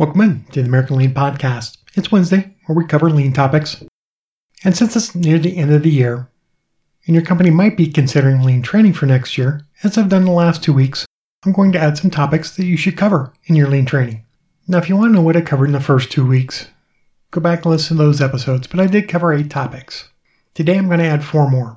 Welcome in to the American Lean Podcast. It's Wednesday, where we cover lean topics. And since it's near the end of the year, and your company might be considering lean training for next year, as I've done the last two weeks, I'm going to add some topics that you should cover in your lean training. Now, if you want to know what I covered in the first two weeks, go back and listen to those episodes, but I did cover eight topics. Today I'm going to add four more.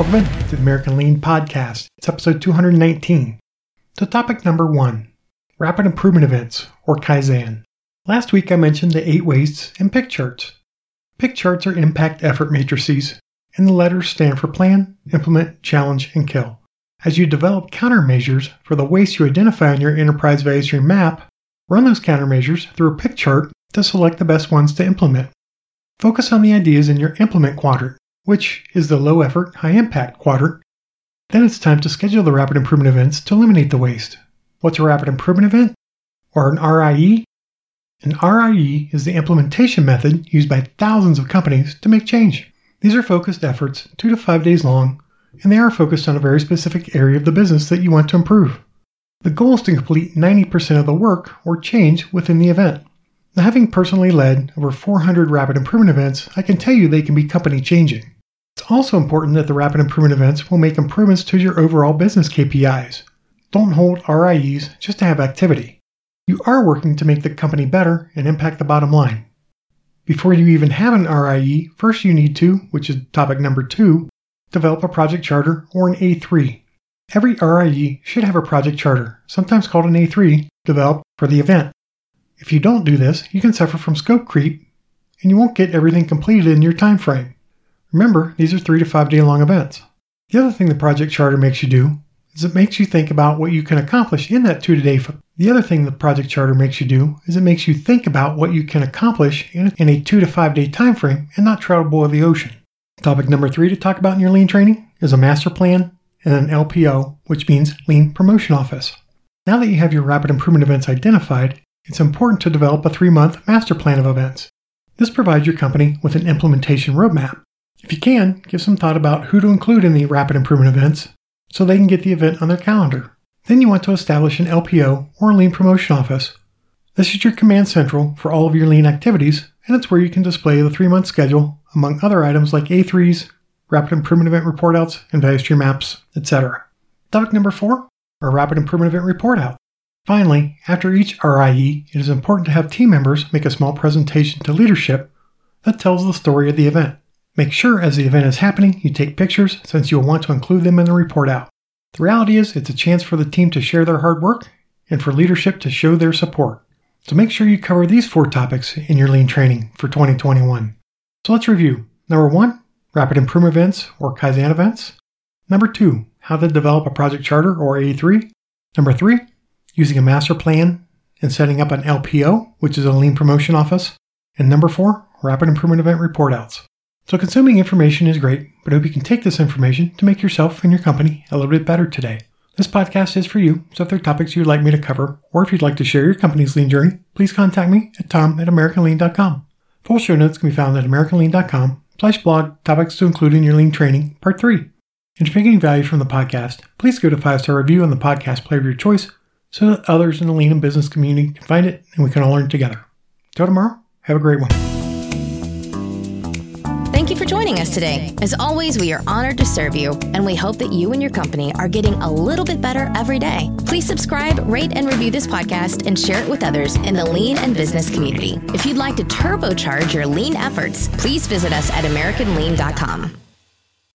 Welcome in to the American Lean Podcast. It's episode 219. So, topic number one Rapid Improvement Events, or Kaizen. Last week I mentioned the eight wastes and PICK charts. PICK charts are impact effort matrices, and the letters stand for plan, implement, challenge, and kill. As you develop countermeasures for the waste you identify on your enterprise value stream map, run those countermeasures through a PICK chart to select the best ones to implement. Focus on the ideas in your implement quadrant which is the low effort, high impact quadrant. Then it's time to schedule the rapid improvement events to eliminate the waste. What's a rapid improvement event? Or an RIE? An RIE is the implementation method used by thousands of companies to make change. These are focused efforts, two to five days long, and they are focused on a very specific area of the business that you want to improve. The goal is to complete 90% of the work or change within the event. Now, having personally led over 400 rapid improvement events, I can tell you they can be company changing. It's also important that the rapid improvement events will make improvements to your overall business KPIs. Don't hold RIEs just to have activity. You are working to make the company better and impact the bottom line. Before you even have an RIE, first you need to, which is topic number two, develop a project charter or an A3. Every RIE should have a project charter, sometimes called an A3, developed for the event. If you don't do this, you can suffer from scope creep and you won't get everything completed in your time frame. Remember, these are 3 to 5 day long events. The other thing the project charter makes you do is it makes you think about what you can accomplish in that 2 to day f- The other thing the project charter makes you do is it makes you think about what you can accomplish in a, in a 2 to 5 day time frame and not try to boil the ocean. Topic number 3 to talk about in your lean training is a master plan and an LPO, which means lean promotion office. Now that you have your rapid improvement events identified, it's important to develop a three month master plan of events. This provides your company with an implementation roadmap. If you can, give some thought about who to include in the rapid improvement events so they can get the event on their calendar. Then you want to establish an LPO or lean promotion office. This is your command central for all of your lean activities, and it's where you can display the three month schedule among other items like A3s, rapid improvement event report outs, and value stream maps, etc. Topic number four, our rapid improvement event report out. Finally, after each RIE, it is important to have team members make a small presentation to leadership that tells the story of the event. Make sure as the event is happening, you take pictures since you'll want to include them in the report out. The reality is, it's a chance for the team to share their hard work and for leadership to show their support. So make sure you cover these four topics in your lean training for 2021. So let's review. Number one, rapid improvement events or Kaizen events. Number two, how to develop a project charter or A3. Number three, using a master plan and setting up an LPO, which is a lean promotion office. And number four, rapid improvement event report outs. So consuming information is great, but I hope you can take this information to make yourself and your company a little bit better today. This podcast is for you, so if there are topics you'd like me to cover, or if you'd like to share your company's lean journey, please contact me at tom at americanlean.com. Full show notes can be found at americanlean.com slash blog topics to include in your lean training, part 3. And if you're getting value from the podcast, please go to 5-star review on the podcast player of your choice so that others in the lean and business community can find it and we can all learn together. Till tomorrow, have a great one. Thank you for joining us today. As always, we are honored to serve you, and we hope that you and your company are getting a little bit better every day. Please subscribe, rate, and review this podcast and share it with others in the lean and business community. If you'd like to turbocharge your lean efforts, please visit us at AmericanLean.com.